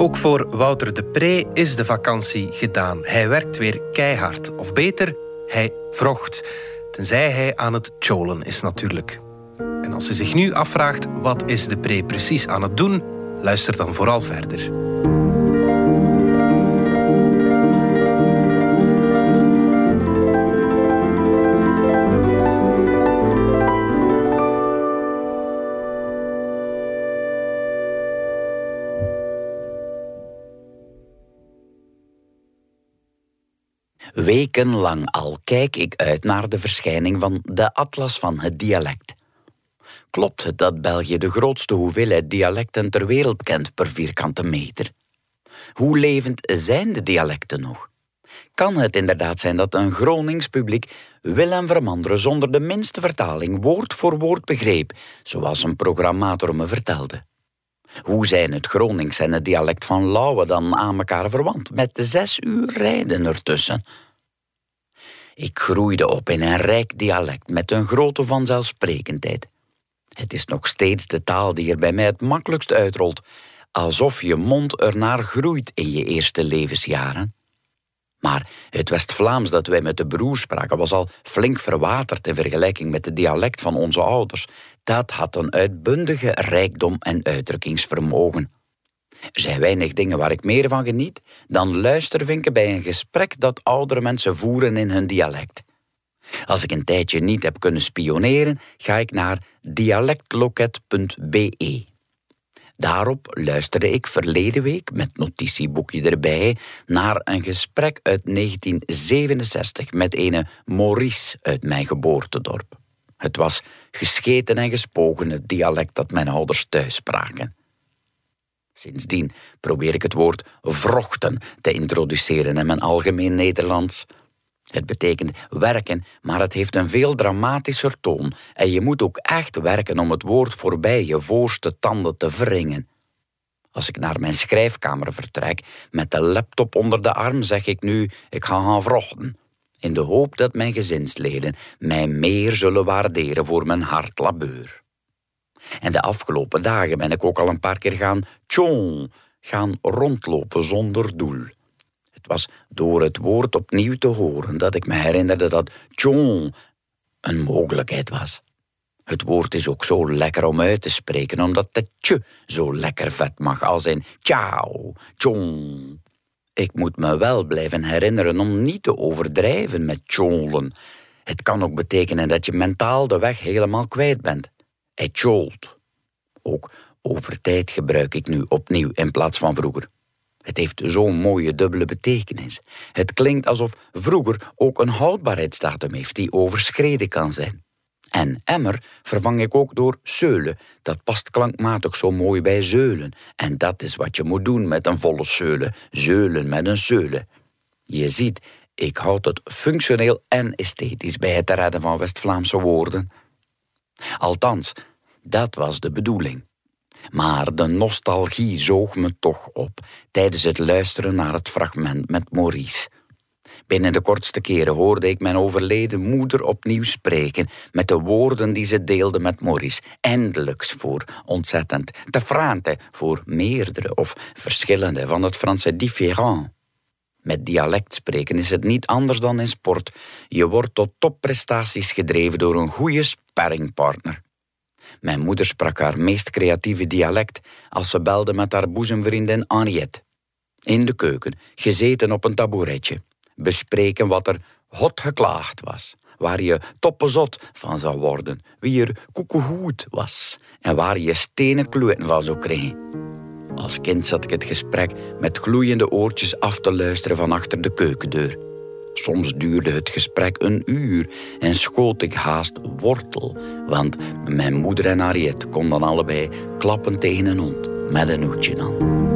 Ook voor Wouter de Pre is de vakantie gedaan. Hij werkt weer keihard. Of beter, hij vrocht. Tenzij hij aan het cholen is natuurlijk. En als u zich nu afvraagt wat is de Pre precies aan het doen, luister dan vooral verder. Wekenlang al kijk ik uit naar de verschijning van de Atlas van het dialect. Klopt het dat België de grootste hoeveelheid dialecten ter wereld kent per vierkante meter? Hoe levend zijn de dialecten nog? Kan het inderdaad zijn dat een Gronings publiek Willem Vermanderen zonder de minste vertaling woord voor woord begreep, zoals een programmator me vertelde? Hoe zijn het Gronings en het dialect van Lauwe dan aan elkaar verwant, met zes uur rijden ertussen? Ik groeide op in een rijk dialect met een grote vanzelfsprekendheid. Het is nog steeds de taal die er bij mij het makkelijkst uitrolt, alsof je mond ernaar groeit in je eerste levensjaren. Maar het West-Vlaams dat wij met de broer spraken was al flink verwaterd in vergelijking met het dialect van onze ouders. Dat had een uitbundige rijkdom en uitdrukkingsvermogen. Er zijn weinig dingen waar ik meer van geniet dan luistervinken bij een gesprek dat oudere mensen voeren in hun dialect. Als ik een tijdje niet heb kunnen spioneren, ga ik naar dialectloket.be. Daarop luisterde ik verleden week, met notitieboekje erbij, naar een gesprek uit 1967 met een Maurice uit mijn geboortedorp. Het was gescheten en gespogen het dialect dat mijn ouders thuis spraken. Sindsdien probeer ik het woord vrochten te introduceren in mijn algemeen Nederlands. Het betekent werken, maar het heeft een veel dramatischer toon en je moet ook echt werken om het woord voorbij je voorste tanden te wringen. Als ik naar mijn schrijfkamer vertrek met de laptop onder de arm, zeg ik nu: ik ga gaan vrochten. In de hoop dat mijn gezinsleden mij meer zullen waarderen voor mijn hard labeur. En de afgelopen dagen ben ik ook al een paar keer gaan tjong, gaan rondlopen zonder doel. Het was door het woord opnieuw te horen dat ik me herinnerde dat tjong een mogelijkheid was. Het woord is ook zo lekker om uit te spreken, omdat het tje zo lekker vet mag als in ciao, tjong. Ik moet me wel blijven herinneren om niet te overdrijven met tjolen. Het kan ook betekenen dat je mentaal de weg helemaal kwijt bent. Hij tjolt. Ook over tijd gebruik ik nu opnieuw in plaats van vroeger. Het heeft zo'n mooie dubbele betekenis. Het klinkt alsof vroeger ook een houdbaarheidsdatum heeft die overschreden kan zijn. En emmer vervang ik ook door zeulen. Dat past klankmatig zo mooi bij zeulen. En dat is wat je moet doen met een volle zeulen. Zeulen met een zeulen. Je ziet, ik houd het functioneel en esthetisch bij het redden van West-Vlaamse woorden. Althans, dat was de bedoeling. Maar de nostalgie zoog me toch op tijdens het luisteren naar het fragment met Maurice. Binnen de kortste keren hoorde ik mijn overleden moeder opnieuw spreken met de woorden die ze deelde met Maurice. Eindelijks voor ontzettend, te frante voor meerdere of verschillende van het Franse différent. Met dialect spreken is het niet anders dan in sport. Je wordt tot topprestaties gedreven door een goede sparringpartner. Mijn moeder sprak haar meest creatieve dialect als ze belde met haar boezemvriendin Henriette. In de keuken, gezeten op een tabouretje, bespreken wat er hot geklaagd was, waar je toppezot van zou worden, wie er koekehoed was en waar je stenen kloeten van zou krijgen. Als kind zat ik het gesprek met gloeiende oortjes af te luisteren van achter de keukendeur. Soms duurde het gesprek een uur en schoot ik haast wortel, want mijn moeder en Harriet konden allebei klappen tegen een hond met een hoedje aan.